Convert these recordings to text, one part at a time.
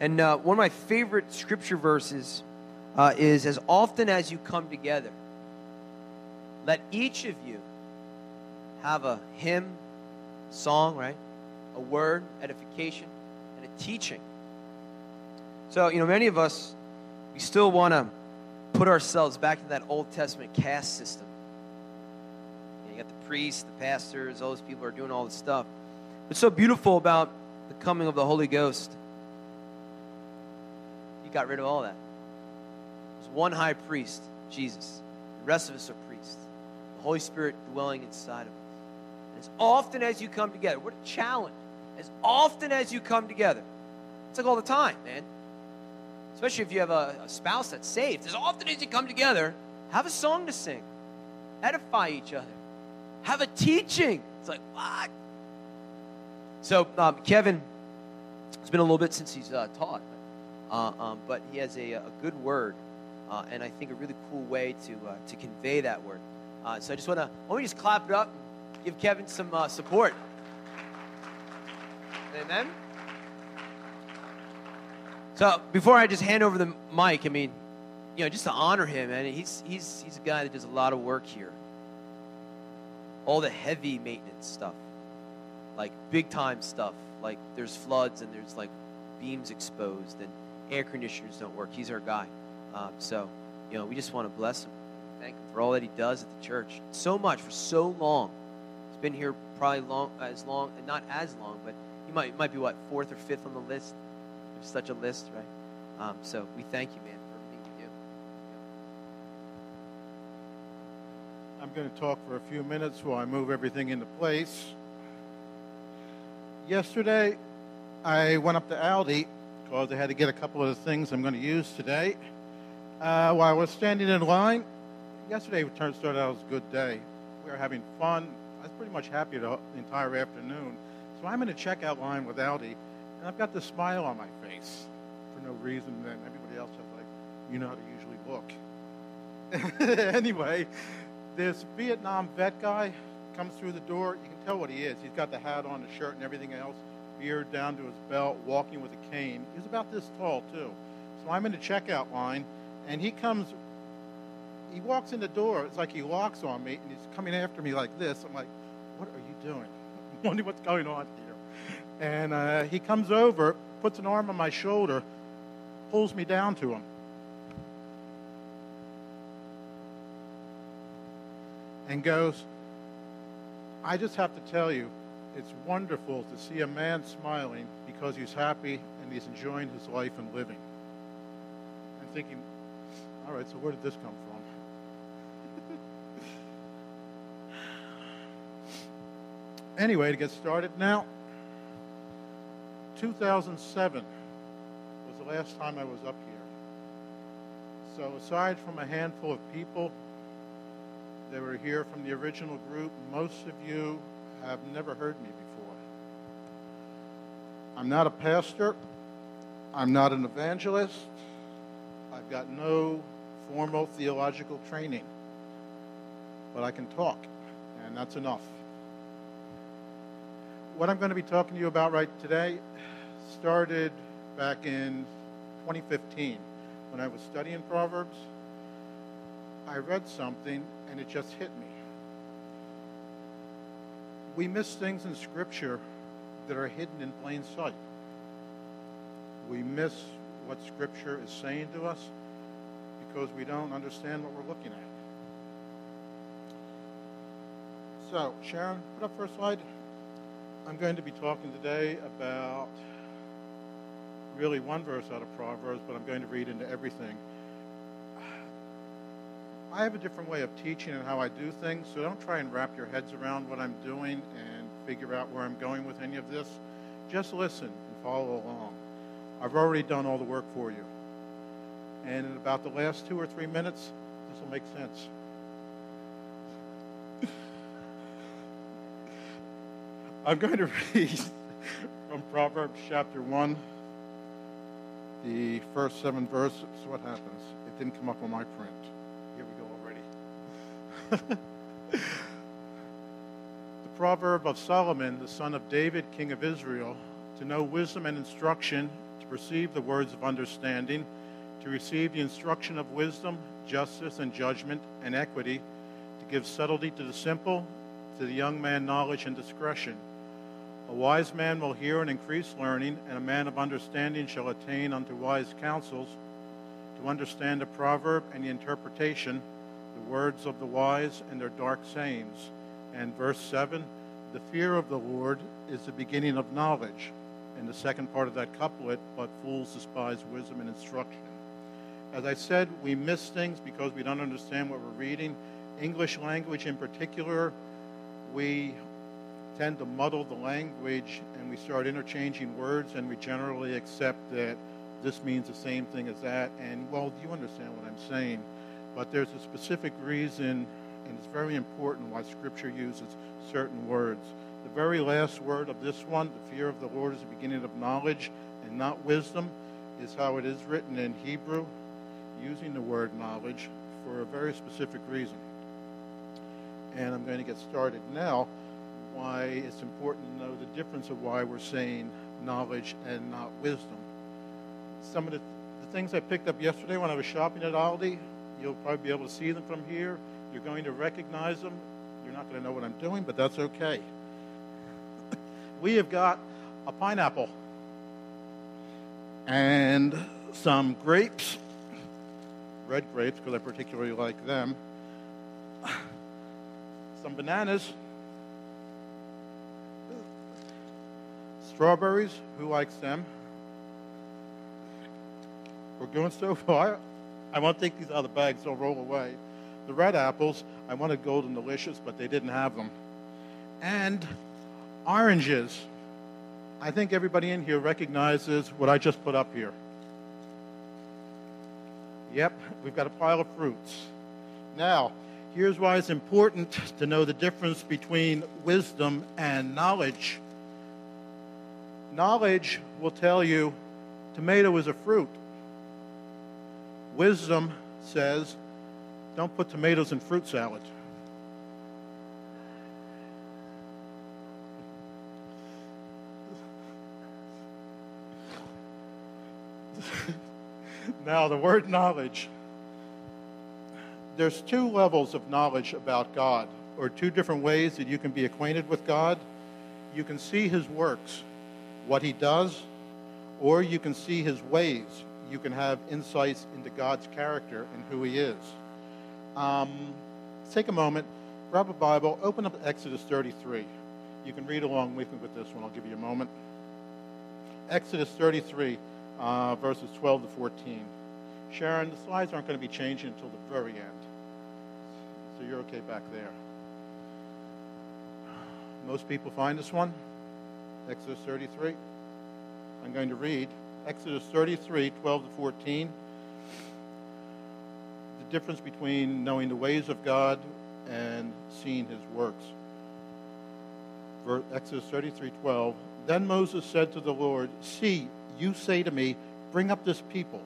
And uh, one of my favorite scripture verses uh, is As often as you come together, let each of you have a hymn, song, right? A word, edification, and a teaching. So, you know, many of us, we still want to put ourselves back to that Old Testament caste system. You got the priests, the pastors, all those people are doing all this stuff. What's so beautiful about the coming of the Holy Ghost? Got rid of all that. There's one high priest, Jesus. The rest of us are priests. The Holy Spirit dwelling inside of us. And as often as you come together, what a challenge. As often as you come together. It's like all the time, man. Especially if you have a, a spouse that's saved. As often as you come together, have a song to sing. Edify each other. Have a teaching. It's like, what? So, um, Kevin, it's been a little bit since he's uh, taught, uh, um, but he has a, a good word, uh, and I think a really cool way to, uh, to convey that word. Uh, so I just want to, let don't just clap it up and give Kevin some uh, support? Amen. So before I just hand over the mic, I mean, you know, just to honor him, and he's he's he's a guy that does a lot of work here. All the heavy maintenance stuff, like big time stuff, like there's floods and there's like beams exposed and air conditioners don't work. He's our guy. Um, so, you know, we just want to bless him, thank him for all that he does at the church. So much for so long. He's been here probably long as long, not as long, but he might might be what fourth or fifth on the list. There's such a list, right? Um, so we thank you, man, for everything you do. I'm going to talk for a few minutes while I move everything into place. Yesterday, I went up to Aldi because I had to get a couple of the things I'm going to use today. Uh, while I was standing in line, yesterday it turned out as a good day. We were having fun. I was pretty much happy the entire afternoon. So I'm in a checkout line with Aldi, and I've got this smile on my face for no reason. And everybody else is like, you know how to usually look. anyway, this Vietnam vet guy comes through the door. You can tell what he is. He's got the hat on, the shirt, and everything else, beard down to his belt, walking with a cane. He's about this tall, too. So I'm in the checkout line, and he comes, he walks in the door. It's like he locks on me, and he's coming after me like this. I'm like, what are you doing? I'm wondering what's going on here. And uh, he comes over, puts an arm on my shoulder, pulls me down to him. and goes, I just have to tell you, it's wonderful to see a man smiling because he's happy and he's enjoying his life and living. And thinking, all right, so where did this come from? anyway, to get started now, 2007 was the last time I was up here. So aside from a handful of people that were here from the original group, most of you have never heard me before. I'm not a pastor. I'm not an evangelist. I've got no formal theological training. But I can talk, and that's enough. What I'm going to be talking to you about right today started back in 2015 when I was studying Proverbs. I read something and it just hit me. We miss things in Scripture that are hidden in plain sight. We miss what Scripture is saying to us because we don't understand what we're looking at. So, Sharon, put up first slide. I'm going to be talking today about really one verse out of Proverbs, but I'm going to read into everything. I have a different way of teaching and how I do things, so don't try and wrap your heads around what I'm doing and figure out where I'm going with any of this. Just listen and follow along. I've already done all the work for you. And in about the last two or three minutes, this will make sense. I'm going to read from Proverbs chapter 1, the first seven verses. What happens? It didn't come up on my print. The proverb of Solomon, the son of David, king of Israel, to know wisdom and instruction, to perceive the words of understanding, to receive the instruction of wisdom, justice, and judgment, and equity, to give subtlety to the simple, to the young man knowledge and discretion. A wise man will hear and increase learning, and a man of understanding shall attain unto wise counsels, to understand a proverb and the interpretation, the words of the wise and their dark sayings. And verse 7 The fear of the Lord is the beginning of knowledge. And the second part of that couplet, but fools despise wisdom and instruction. As I said, we miss things because we don't understand what we're reading. English language in particular, we tend to muddle the language and we start interchanging words and we generally accept that this means the same thing as that. And, well, do you understand what I'm saying? But there's a specific reason, and it's very important why Scripture uses certain words. The very last word of this one, the fear of the Lord is the beginning of knowledge and not wisdom, is how it is written in Hebrew, using the word knowledge for a very specific reason. And I'm going to get started now why it's important to know the difference of why we're saying knowledge and not wisdom. Some of the, the things I picked up yesterday when I was shopping at Aldi, you'll probably be able to see them from here. You're going to recognize them. You're not going to know what I'm doing, but that's okay. we have got a pineapple and some grapes, red grapes because I particularly like them, some bananas, strawberries, who likes them? We're going so far. I won't take these out of the bags, they'll roll away. The red apples, I wanted golden delicious, but they didn't have them. And oranges. I think everybody in here recognizes what I just put up here. Yep, we've got a pile of fruits. Now, here's why it's important to know the difference between wisdom and knowledge. Knowledge will tell you tomato is a fruit. Wisdom says don't put tomatoes in fruit salad. now, the word knowledge. There's two levels of knowledge about God, or two different ways that you can be acquainted with God. You can see his works, what he does, or you can see his ways. You can have insights into God's character and who he is. Um, take a moment, grab a Bible, open up Exodus 33. You can read along with me with this one. I'll give you a moment. Exodus 33, uh, verses 12 to 14. Sharon, the slides aren't going to be changing until the very end. So you're okay back there. Most people find this one. Exodus 33. I'm going to read Exodus 33, 12 to 14. The difference between knowing the ways of God and seeing his works. Exodus 33, 12. Then Moses said to the Lord, See, you say to me, Bring up this people,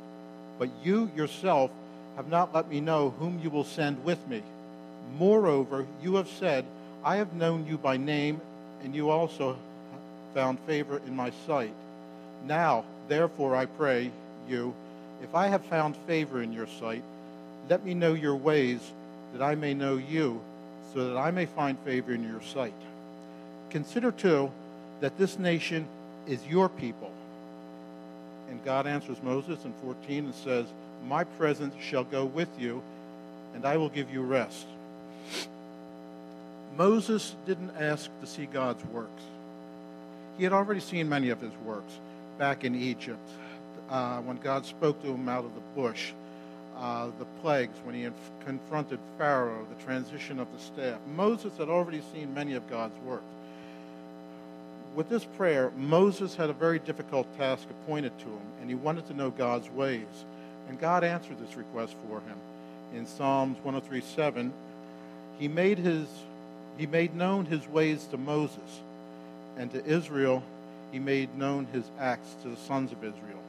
but you yourself have not let me know whom you will send with me. Moreover, you have said, I have known you by name, and you also found favor in my sight. Now, therefore, I pray you, if I have found favor in your sight, let me know your ways, that I may know you, so that I may find favor in your sight. Consider, too, that this nation is your people. And God answers Moses in 14 and says, My presence shall go with you, and I will give you rest. Moses didn't ask to see God's works. He had already seen many of his works back in Egypt uh, when God spoke to him out of the bush, uh, the plagues, when he confronted Pharaoh, the transition of the staff. Moses had already seen many of God's works. With this prayer, Moses had a very difficult task appointed to him, and he wanted to know God's ways. And God answered this request for him. In Psalms 103:7, he made his he made known his ways to Moses, and to Israel he made known his acts to the sons of Israel.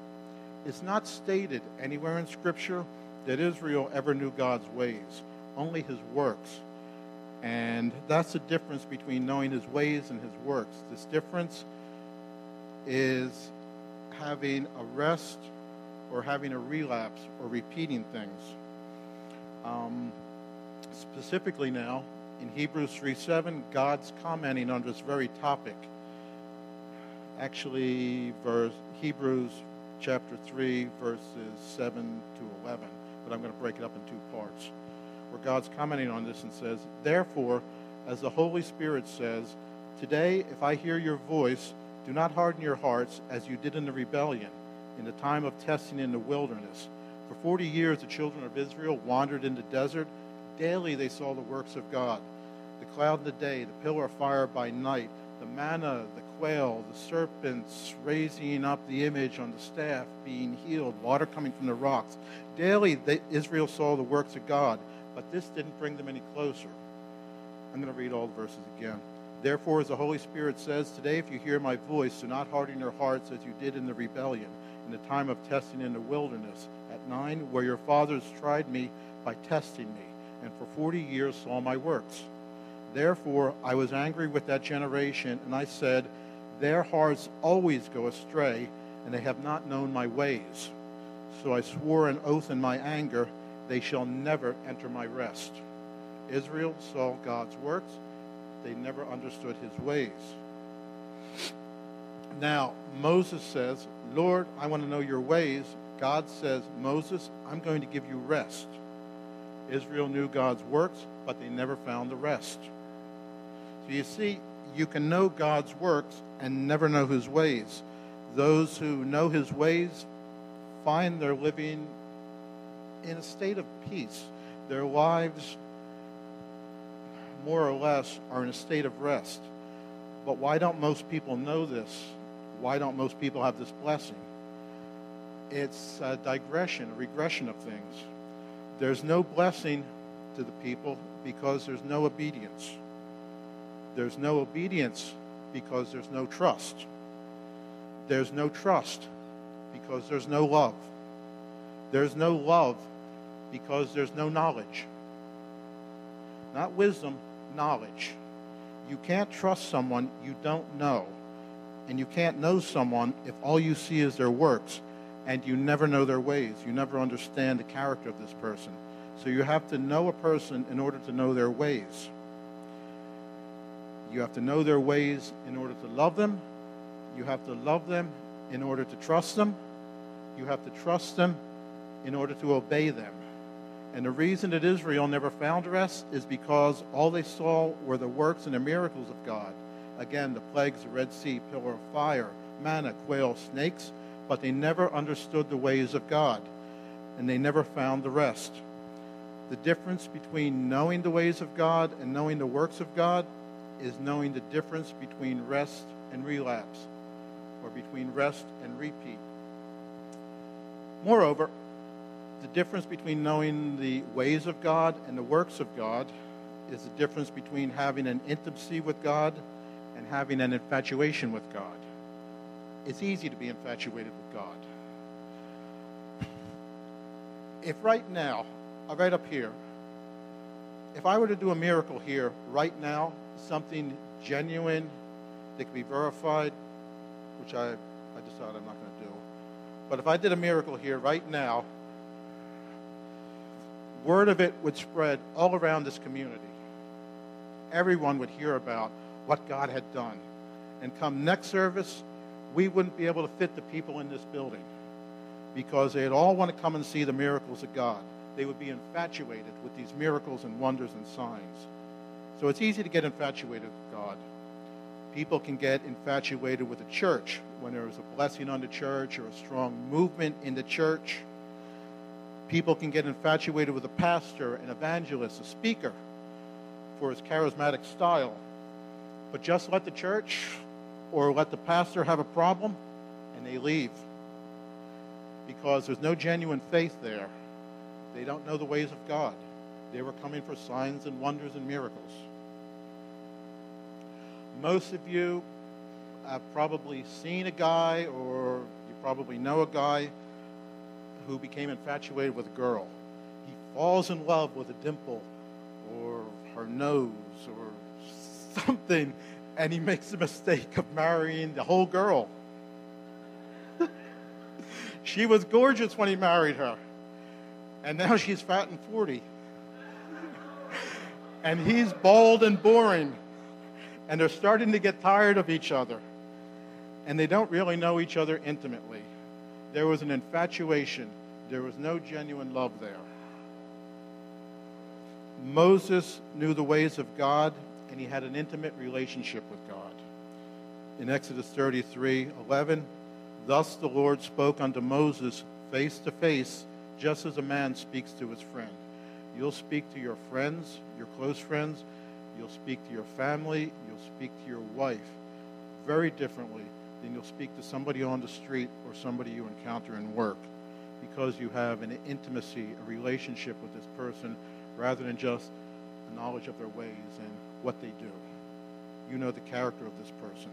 It's not stated anywhere in Scripture that Israel ever knew God's ways, only his works. And that's the difference between knowing his ways and his works. This difference is having a rest or having a relapse or repeating things. Um, specifically now, in Hebrews 3:7, God's commenting on this very topic. Actually, verse Hebrews chapter 3, verses 7 to 11, but I'm going to break it up in two parts. Where God's commenting on this and says, Therefore, as the Holy Spirit says, Today, if I hear your voice, do not harden your hearts as you did in the rebellion, in the time of testing in the wilderness. For 40 years, the children of Israel wandered in the desert. Daily they saw the works of God the cloud in the day, the pillar of fire by night, the manna, the quail, the serpents raising up the image on the staff, being healed, water coming from the rocks. Daily Israel saw the works of God, but this didn't bring them any closer. I'm going to read all the verses again. Therefore, as the Holy Spirit says, today if you hear my voice, do not harden your hearts as you did in the rebellion, in the time of testing in the wilderness, at nine, where your fathers tried me by testing me, and for forty years saw my works. Therefore, I was angry with that generation, and I said, Their hearts always go astray, and they have not known my ways. So I swore an oath in my anger, they shall never enter my rest. Israel saw God's works, they never understood his ways. Now, Moses says, Lord, I want to know your ways. God says, Moses, I'm going to give you rest. Israel knew God's works, but they never found the rest. So you see, you can know God's works and never know his ways. Those who know his ways find they're living in a state of peace. Their lives, more or less, are in a state of rest. But why don't most people know this? Why don't most people have this blessing? It's a digression, a regression of things. There's no blessing to the people because there's no obedience. There's no obedience because there's no trust. There's no trust because there's no love. There's no love because there's no knowledge. Not wisdom, knowledge. You can't trust someone you don't know. And you can't know someone if all you see is their works and you never know their ways. You never understand the character of this person. So you have to know a person in order to know their ways. You have to know their ways in order to love them. You have to love them in order to trust them. You have to trust them in order to obey them. And the reason that Israel never found rest is because all they saw were the works and the miracles of God. Again, the plagues, the Red Sea, pillar of fire, manna, quail, snakes, but they never understood the ways of God, and they never found the rest. The difference between knowing the ways of God and knowing the works of God is knowing the difference between rest and relapse, or between rest and repeat. Moreover, the difference between knowing the ways of God and the works of God is the difference between having an intimacy with God and having an infatuation with God. It's easy to be infatuated with God. If right now, uh, right up here, if I were to do a miracle here right now, something genuine that could be verified, which I, I decided I'm not going to do, but if I did a miracle here right now, word of it would spread all around this community. Everyone would hear about what God had done. And come next service, we wouldn't be able to fit the people in this building because they'd all want to come and see the miracles of God. They would be infatuated with these miracles and wonders and signs. So it's easy to get infatuated with God. People can get infatuated with the church when there is a blessing on the church or a strong movement in the church. People can get infatuated with a pastor, an evangelist, a speaker for his charismatic style. But just let the church or let the pastor have a problem and they leave because there's no genuine faith there. They don't know the ways of God. They were coming for signs and wonders and miracles. Most of you have probably seen a guy or you probably know a guy who became infatuated with a girl. He falls in love with a dimple or her nose or something, and he makes the mistake of marrying the whole girl. She was gorgeous when he married her. And now she's fat and 40. And he's bald and boring. And they're starting to get tired of each other. And they don't really know each other intimately. There was an infatuation, there was no genuine love there. Moses knew the ways of God, and he had an intimate relationship with God. In Exodus 33 11, thus the Lord spoke unto Moses face to face, just as a man speaks to his friend. You'll speak to your friends, your close friends, you'll speak to your family, you'll speak to your wife very differently than you'll speak to somebody on the street or somebody you encounter in work because you have an intimacy, a relationship with this person rather than just a knowledge of their ways and what they do. You know the character of this person.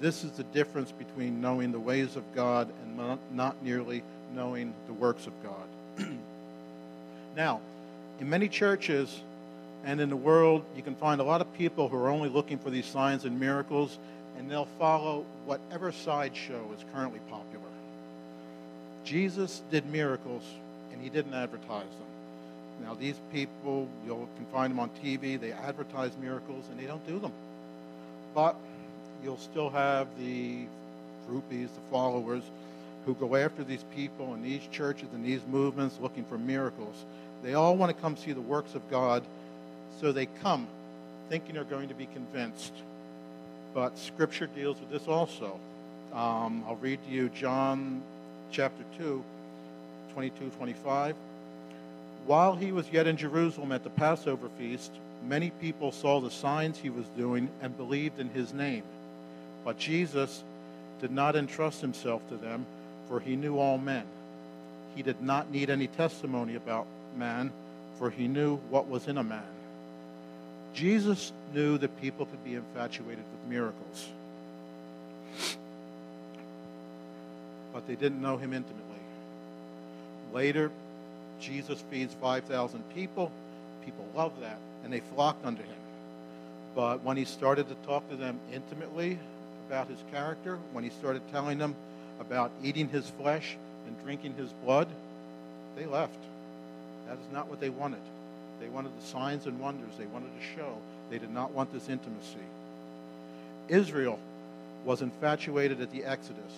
This is the difference between knowing the ways of God and not nearly knowing the works of God. now, in many churches and in the world, you can find a lot of people who are only looking for these signs and miracles, and they'll follow whatever sideshow is currently popular. Jesus did miracles, and he didn't advertise them. Now, these people, you can find them on TV, they advertise miracles, and they don't do them. But you'll still have the groupies, the followers, who go after these people in these churches and these movements looking for miracles. They all want to come see the works of God, so they come thinking they're going to be convinced. But Scripture deals with this also. Um, I'll read to you John chapter 2, 22, 25. While he was yet in Jerusalem at the Passover feast, many people saw the signs he was doing and believed in his name. But Jesus did not entrust himself to them, for he knew all men. He did not need any testimony about man, for he knew what was in a man. Jesus knew that people could be infatuated with miracles, but they didn't know him intimately. Later, Jesus feeds 5,000 people. People love that, and they flocked unto him. But when he started to talk to them intimately about his character, when he started telling them about eating his flesh and drinking his blood, they left. That is not what they wanted. They wanted the signs and wonders. They wanted to show. They did not want this intimacy. Israel was infatuated at the Exodus.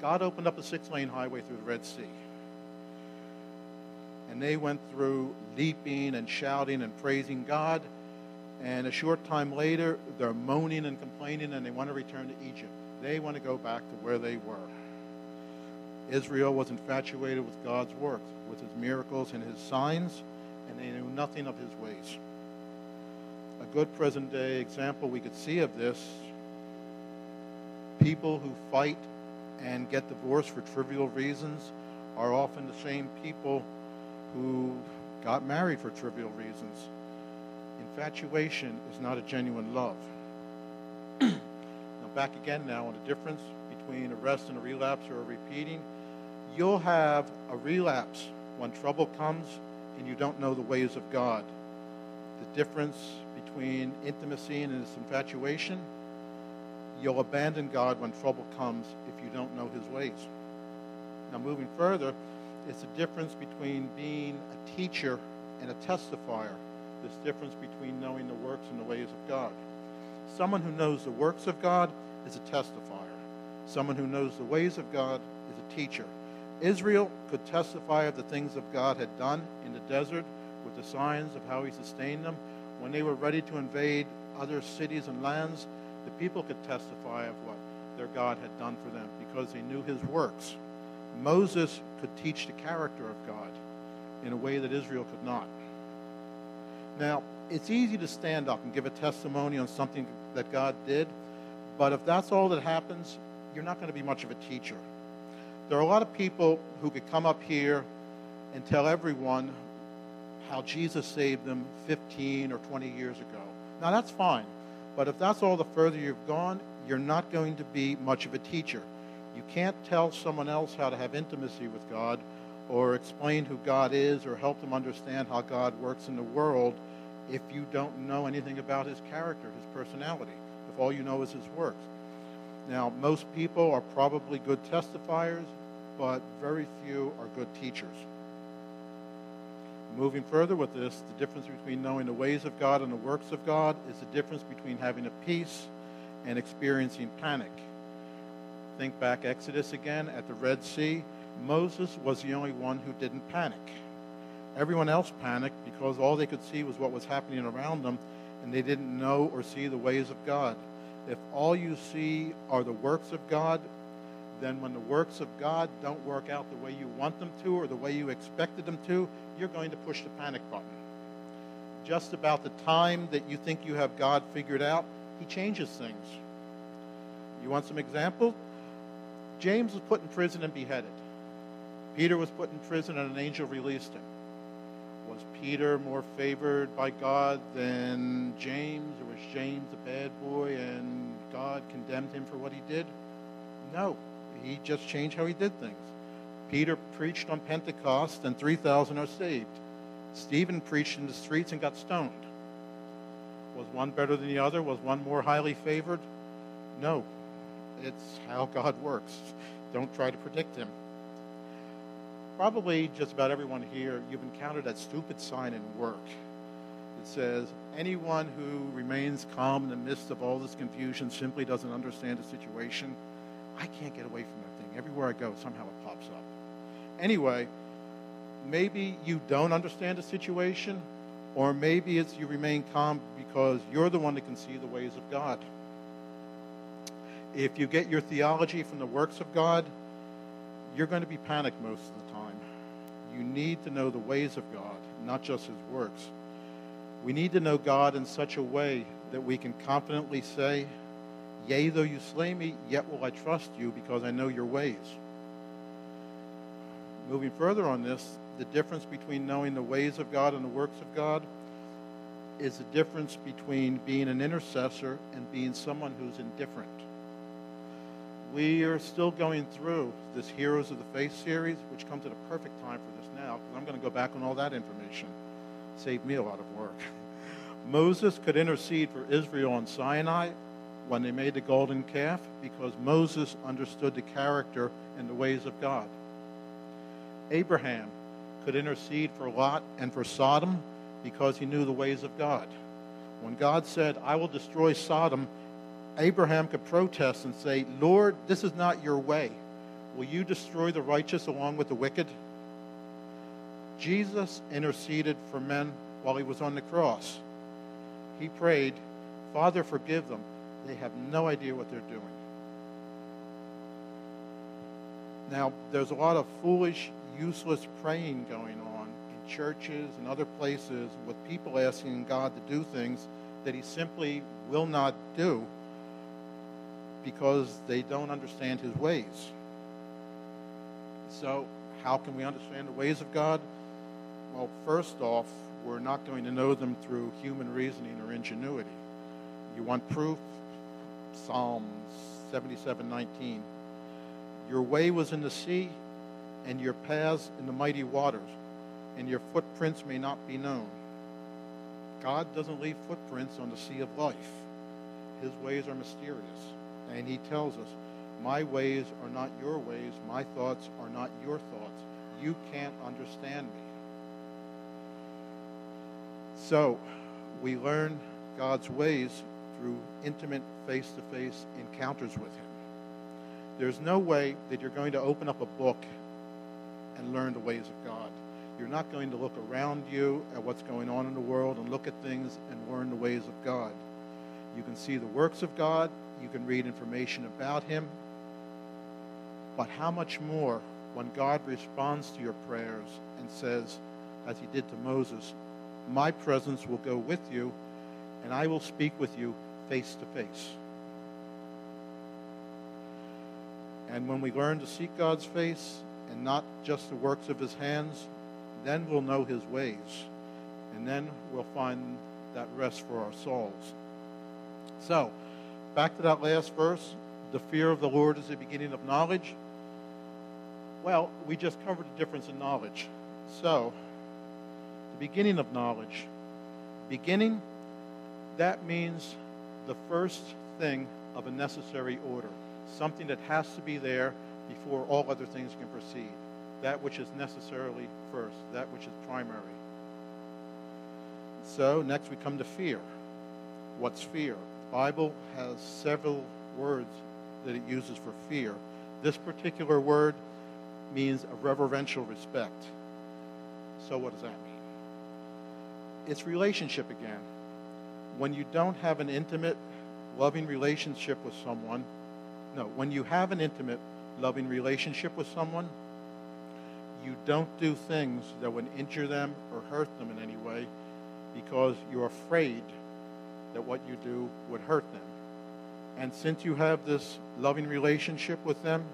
God opened up a six lane highway through the Red Sea and they went through leaping and shouting and praising God. And a short time later, they're moaning and complaining and they want to return to Egypt. They want to go back to where they were. Israel was infatuated with God's works, with his miracles and his signs, and they knew nothing of his ways. A good present day example we could see of this people who fight and get divorced for trivial reasons are often the same people who got married for trivial reasons. Infatuation is not a genuine love. now, back again now on the difference between arrest and a relapse or a repeating. You'll have a relapse when trouble comes and you don't know the ways of God. The difference between intimacy and this infatuation, you'll abandon God when trouble comes if you don't know his ways. Now, moving further, it's a difference between being a teacher and a testifier. This difference between knowing the works and the ways of God. Someone who knows the works of God is a testifier. Someone who knows the ways of God is a teacher. Israel could testify of the things of God had done in the desert with the signs of how he sustained them. When they were ready to invade other cities and lands, the people could testify of what their God had done for them because they knew his works. Moses could teach the character of God in a way that Israel could not. Now, it's easy to stand up and give a testimony on something that God did, but if that's all that happens, you're not going to be much of a teacher. There are a lot of people who could come up here and tell everyone how Jesus saved them 15 or 20 years ago. Now, that's fine, but if that's all the further you've gone, you're not going to be much of a teacher. You can't tell someone else how to have intimacy with God or explain who God is or help them understand how God works in the world if you don't know anything about his character, his personality, if all you know is his works. Now, most people are probably good testifiers, but very few are good teachers. Moving further with this, the difference between knowing the ways of God and the works of God is the difference between having a peace and experiencing panic. Think back Exodus again at the Red Sea. Moses was the only one who didn't panic. Everyone else panicked because all they could see was what was happening around them and they didn't know or see the ways of God. If all you see are the works of God, then when the works of God don't work out the way you want them to or the way you expected them to, you're going to push the panic button. Just about the time that you think you have God figured out, He changes things. You want some examples? James was put in prison and beheaded. Peter was put in prison and an angel released him. Was Peter more favored by God than James, or was James a bad boy and God condemned him for what he did? No. He just changed how he did things. Peter preached on Pentecost and 3,000 are saved. Stephen preached in the streets and got stoned. Was one better than the other? Was one more highly favored? No. It's how God works. Don't try to predict him. Probably just about everyone here, you've encountered that stupid sign in work. It says, anyone who remains calm in the midst of all this confusion simply doesn't understand the situation. I can't get away from that thing. Everywhere I go, somehow it pops up. Anyway, maybe you don't understand the situation, or maybe it's you remain calm because you're the one that can see the ways of God. If you get your theology from the works of God, you're going to be panicked most of the time. You need to know the ways of God, not just his works. We need to know God in such a way that we can confidently say, Yea, though you slay me, yet will I trust you because I know your ways. Moving further on this, the difference between knowing the ways of God and the works of God is the difference between being an intercessor and being someone who's indifferent. We are still going through this Heroes of the Faith series, which comes at a perfect time for this now, because I'm going to go back on all that information. Save me a lot of work. Moses could intercede for Israel on Sinai when they made the golden calf because Moses understood the character and the ways of God. Abraham could intercede for Lot and for Sodom because he knew the ways of God. When God said, I will destroy Sodom, Abraham could protest and say, Lord, this is not your way. Will you destroy the righteous along with the wicked? Jesus interceded for men while he was on the cross. He prayed, Father, forgive them. They have no idea what they're doing. Now, there's a lot of foolish, useless praying going on in churches and other places with people asking God to do things that he simply will not do because they don't understand his ways. So, how can we understand the ways of God? Well, first off, we're not going to know them through human reasoning or ingenuity. You want proof? Psalms 77:19. Your way was in the sea, and your paths in the mighty waters, and your footprints may not be known. God doesn't leave footprints on the sea of life. His ways are mysterious, and he tells us, "My ways are not your ways, my thoughts are not your thoughts. You can't understand me." So, we learn God's ways through intimate face to face encounters with Him. There's no way that you're going to open up a book and learn the ways of God. You're not going to look around you at what's going on in the world and look at things and learn the ways of God. You can see the works of God, you can read information about Him, but how much more when God responds to your prayers and says, as He did to Moses, My presence will go with you, and I will speak with you face to face. And when we learn to seek God's face and not just the works of his hands, then we'll know his ways. And then we'll find that rest for our souls. So, back to that last verse the fear of the Lord is the beginning of knowledge. Well, we just covered the difference in knowledge. So, the beginning of knowledge. Beginning, that means the first thing of a necessary order, something that has to be there before all other things can proceed. That which is necessarily first, that which is primary. So, next we come to fear. What's fear? The Bible has several words that it uses for fear. This particular word means a reverential respect. So, what does that mean? It's relationship again. When you don't have an intimate, loving relationship with someone, no, when you have an intimate, loving relationship with someone, you don't do things that would injure them or hurt them in any way because you're afraid that what you do would hurt them. And since you have this loving relationship with them,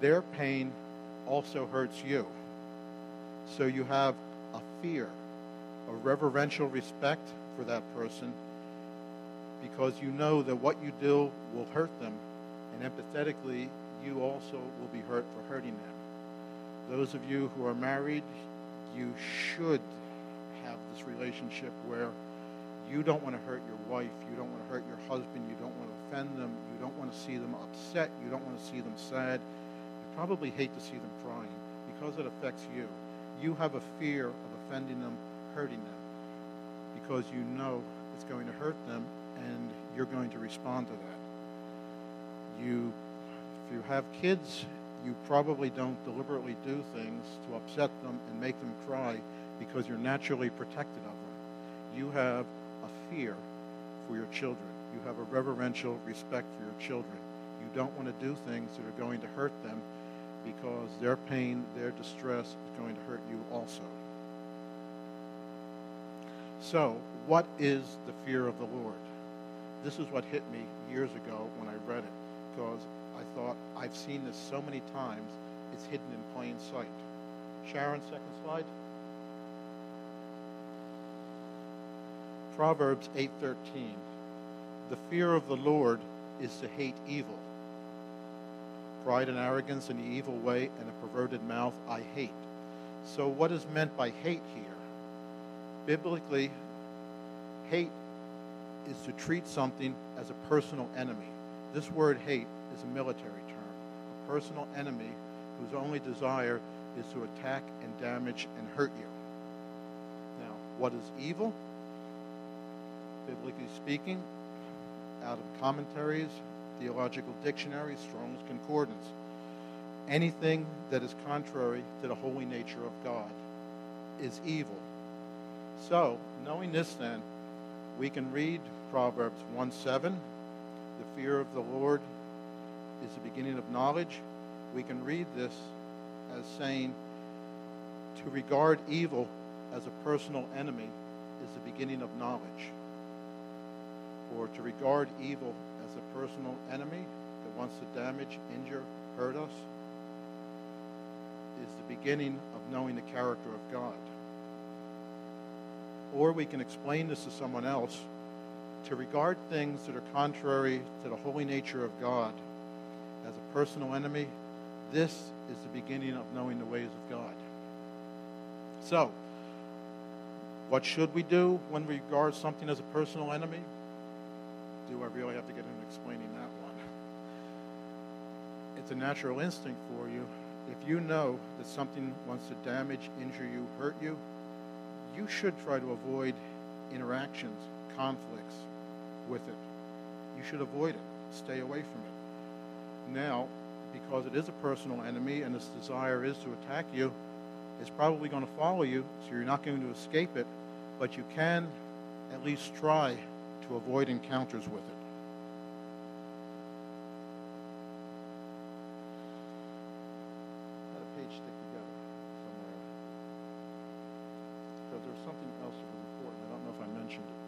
their pain also hurts you. So you have a fear, a reverential respect for that person because you know that what you do will hurt them, and empathetically, you also will be hurt for hurting them. Those of you who are married, you should have this relationship where you don't want to hurt your wife, you don't want to hurt your husband, you don't want to offend them, you don't want to see them upset, you don't want to see them sad. You probably hate to see them crying because it affects you. You have a fear of offending them, hurting them, because you know it's going to hurt them and you're going to respond to that. You, if you have kids, you probably don't deliberately do things to upset them and make them cry because you're naturally protected of them. You have a fear for your children. You have a reverential respect for your children. You don't want to do things that are going to hurt them because their pain, their distress is going to hurt you also. So, what is the fear of the Lord? This is what hit me years ago when I read it because I thought, I've seen this so many times, it's hidden in plain sight. Sharon, second slide. Proverbs 8:13. The fear of the Lord is to hate evil. Pride and arrogance and the evil way and a perverted mouth I hate. So what is meant by hate here? Biblically, hate is to treat something as a personal enemy. This word hate is a military term. A personal enemy whose only desire is to attack and damage and hurt you. Now, what is evil? Biblically speaking, out of commentaries, theological dictionaries, Strong's Concordance, anything that is contrary to the holy nature of God is evil. So, knowing this then, we can read Proverbs 1 7. The fear of the Lord is the beginning of knowledge. We can read this as saying to regard evil as a personal enemy is the beginning of knowledge. Or to regard evil as a personal enemy that wants to damage, injure, hurt us is the beginning of knowing the character of God. Or we can explain this to someone else to regard things that are contrary to the holy nature of God as a personal enemy, this is the beginning of knowing the ways of God. So, what should we do when we regard something as a personal enemy? Do I really have to get into explaining that one? It's a natural instinct for you. If you know that something wants to damage, injure you, hurt you, you should try to avoid interactions, conflicts with it. You should avoid it. Stay away from it. Now, because it is a personal enemy and its desire is to attack you, it's probably going to follow you, so you're not going to escape it, but you can at least try to avoid encounters with it. Had a page stick together somewhere. Because there's something else that was important. I don't know if I mentioned it.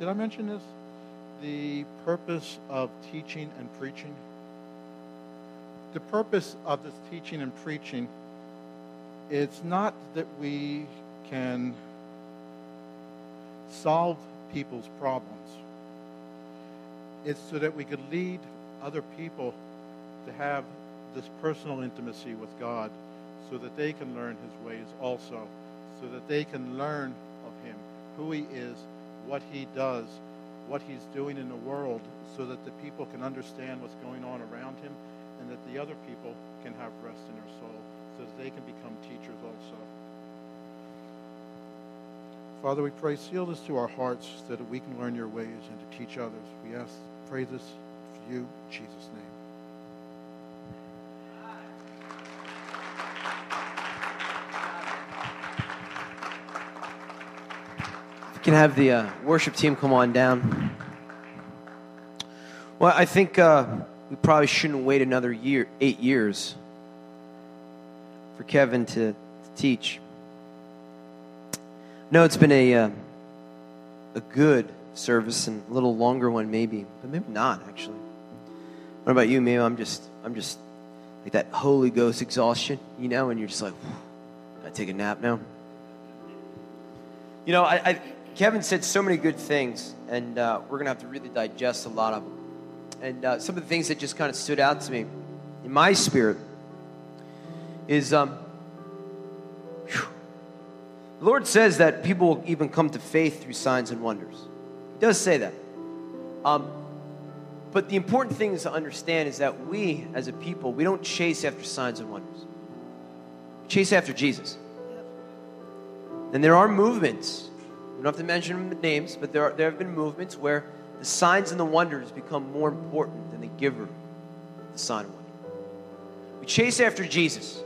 Did I mention this? The purpose of teaching and preaching. The purpose of this teaching and preaching it's not that we can solve people's problems. It's so that we could lead other people to have this personal intimacy with God so that they can learn his ways also, so that they can learn of him, who he is, what he does, what he's doing in the world so that the people can understand what's going on around him and that the other people can have rest in their soul so that they can become teachers also. Father, we pray, seal this to our hearts so that we can learn your ways and to teach others. We ask, pray this for you, Jesus' name. You can have the uh, worship team come on down. Well, I think uh, we probably shouldn't wait another year, eight years, for Kevin to, to teach. No, it's been a uh, a good service and a little longer one, maybe, but maybe not actually. What about you? Maybe I'm just I'm just like that Holy Ghost exhaustion, you know, and you're just like, I take a nap now. You know, I, I, Kevin said so many good things, and uh, we're gonna have to really digest a lot of them. And uh, some of the things that just kind of stood out to me in my spirit is um, whew, the Lord says that people will even come to faith through signs and wonders. He does say that. Um, but the important thing is to understand is that we, as a people, we don't chase after signs and wonders. We chase after Jesus. And there are movements. We don't have to mention names, but there, are, there have been movements where the signs and the wonders become more important than the giver of the sign and wonder. We chase after Jesus.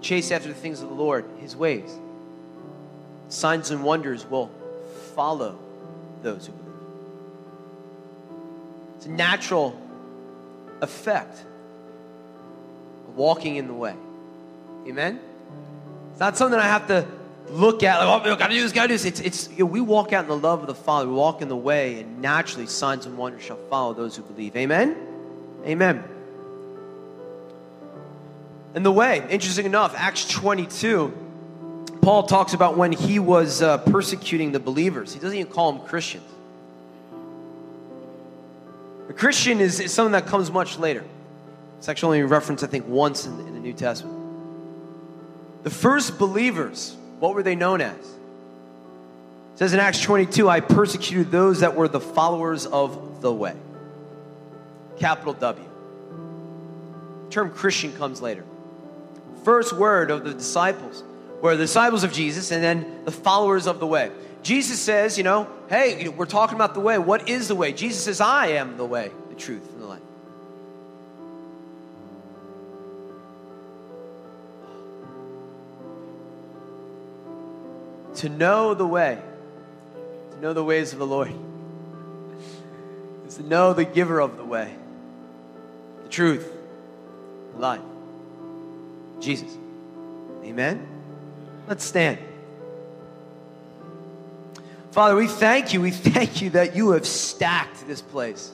Chase after the things of the Lord, His ways. Signs and wonders will follow those who believe. It's a natural effect of walking in the way. Amen? It's not something I have to look at, like, oh, gotta do this, gotta do this. It's, it's you know, we walk out in the love of the Father, we walk in the way, and naturally signs and wonders shall follow those who believe. Amen? Amen. And the way, interesting enough, Acts 22, Paul talks about when he was uh, persecuting the believers. He doesn't even call them Christians. A Christian is, is something that comes much later. It's actually only referenced, I think, once in, in the New Testament. The first believers, what were they known as? It says in Acts 22, I persecuted those that were the followers of the way. Capital W. The term Christian comes later. First word of the disciples were the disciples of Jesus and then the followers of the way. Jesus says, you know, hey, we're talking about the way. What is the way? Jesus says, I am the way, the truth, To know the way, to know the ways of the Lord, is to know the giver of the way, the truth, the life, Jesus. Amen? Let's stand. Father, we thank you. We thank you that you have stacked this place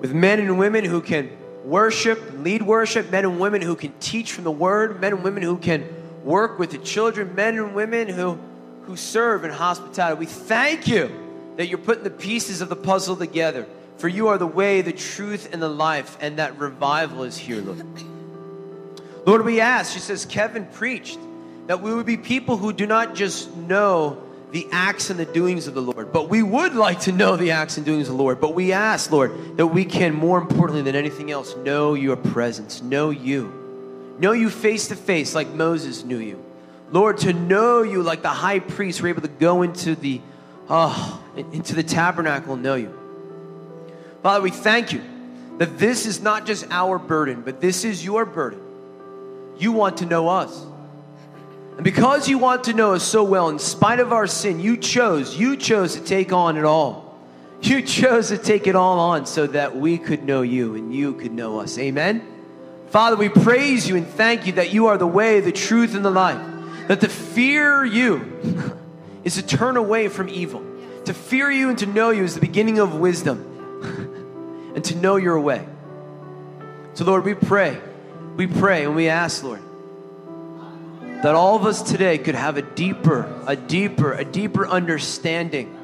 with men and women who can worship, lead worship, men and women who can teach from the word, men and women who can work with the children, men and women who, who serve in hospitality. We thank you that you're putting the pieces of the puzzle together. For you are the way, the truth, and the life, and that revival is here, Lord. Lord, we ask, she says, Kevin preached that we would be people who do not just know the acts and the doings of the Lord, but we would like to know the acts and doings of the Lord. But we ask, Lord, that we can, more importantly than anything else, know your presence, know you, know you face to face like Moses knew you. Lord, to know you like the high priest were able to go into the, uh, into the tabernacle and know you. Father, we thank you that this is not just our burden, but this is your burden. You want to know us. And because you want to know us so well, in spite of our sin, you chose, you chose to take on it all. You chose to take it all on so that we could know you and you could know us. Amen? Father, we praise you and thank you that you are the way, the truth, and the life. That to fear you is to turn away from evil. To fear you and to know you is the beginning of wisdom. and to know your way. So, Lord, we pray. We pray and we ask, Lord, that all of us today could have a deeper, a deeper, a deeper understanding.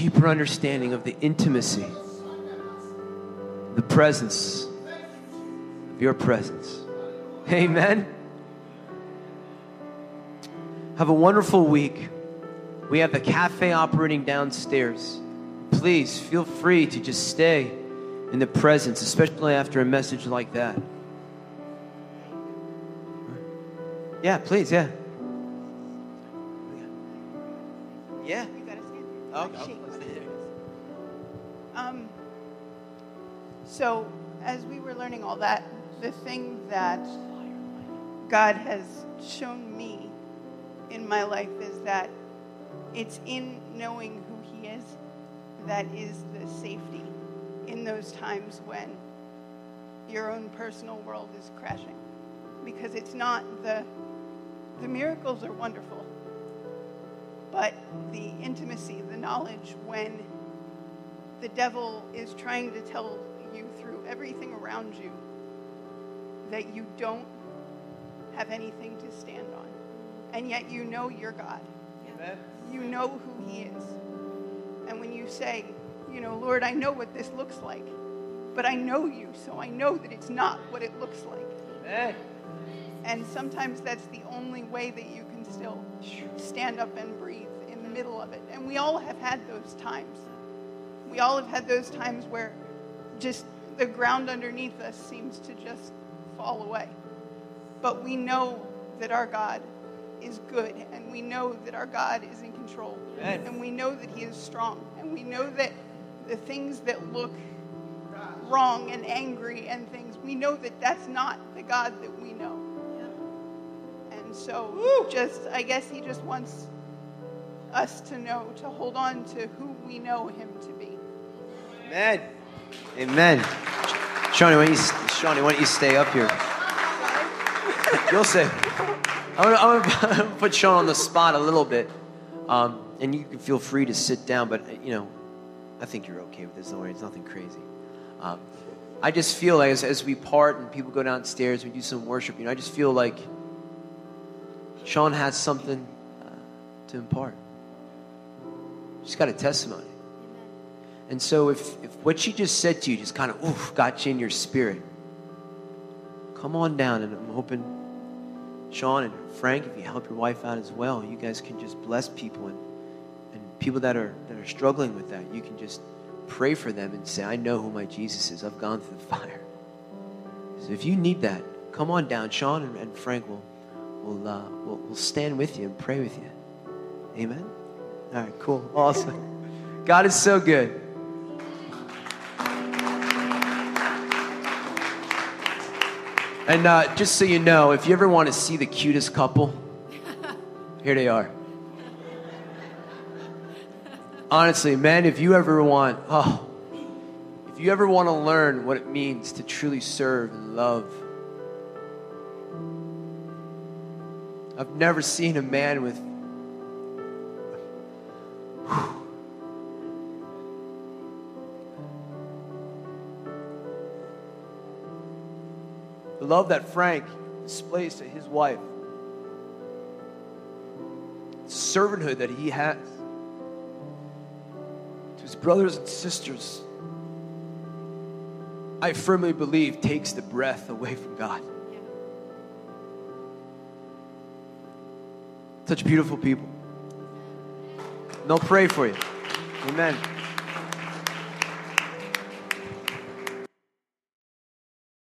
Deeper understanding of the intimacy, the presence of your presence. Amen. Have a wonderful week. We have the cafe operating downstairs. Please feel free to just stay in the presence, especially after a message like that. Yeah, please, yeah. Yeah. You gotta stand here. Like shake let's one. stay there. Um, so, as we were learning all that, the thing that God has shown me in my life is that it's in knowing who He is that is the safety in those times when your own personal world is crashing. Because it's not the, the miracles are wonderful, but the intimacy, the knowledge when the devil is trying to tell you through everything around you that you don't have anything to stand on. And yet you know your God. Amen. You know who He is. And when you say, you know, Lord, I know what this looks like, but I know you, so I know that it's not what it looks like. Amen. And sometimes that's the only way that you can still stand up and breathe in the middle of it. And we all have had those times. We all have had those times where just the ground underneath us seems to just fall away. But we know that our God is good, and we know that our God is in control, Amen. and we know that He is strong, and we know that the things that look wrong and angry and things, we know that that's not the God that. And so, just, I guess He just wants us to know, to hold on to who we know Him to be. Amen. Amen. Shawnee, why don't you, Shawnee, why don't you stay up here? You'll say. I'm I'm gonna put Sean on the spot a little bit, um, and you can feel free to sit down. But uh, you know, I think you're okay with this. Don't worry, it's nothing crazy. Um, I just feel like as, as we part and people go downstairs, we do some worship. You know, I just feel like Sean has something uh, to impart. She's got a testimony. And so if, if what she just said to you just kind of oof, got you in your spirit, come on down. And I'm hoping Sean and Frank, if you help your wife out as well, you guys can just bless people and, and people that are that are struggling with that. You can just pray for them and say, I know who my Jesus is. I've gone through the fire. So if you need that, come on down. Sean and, and Frank will will, uh, will will stand with you and pray with you. Amen. All right, cool, awesome. God is so good. And uh, just so you know, if you ever want to see the cutest couple, here they are. Honestly, man, if you ever want, oh, if you ever want to learn what it means to truly serve and love, I've never seen a man with. The love that Frank displays to his wife, the servanthood that he has to his brothers and sisters, I firmly believe takes the breath away from God. Such beautiful people. They'll pray for you. Amen.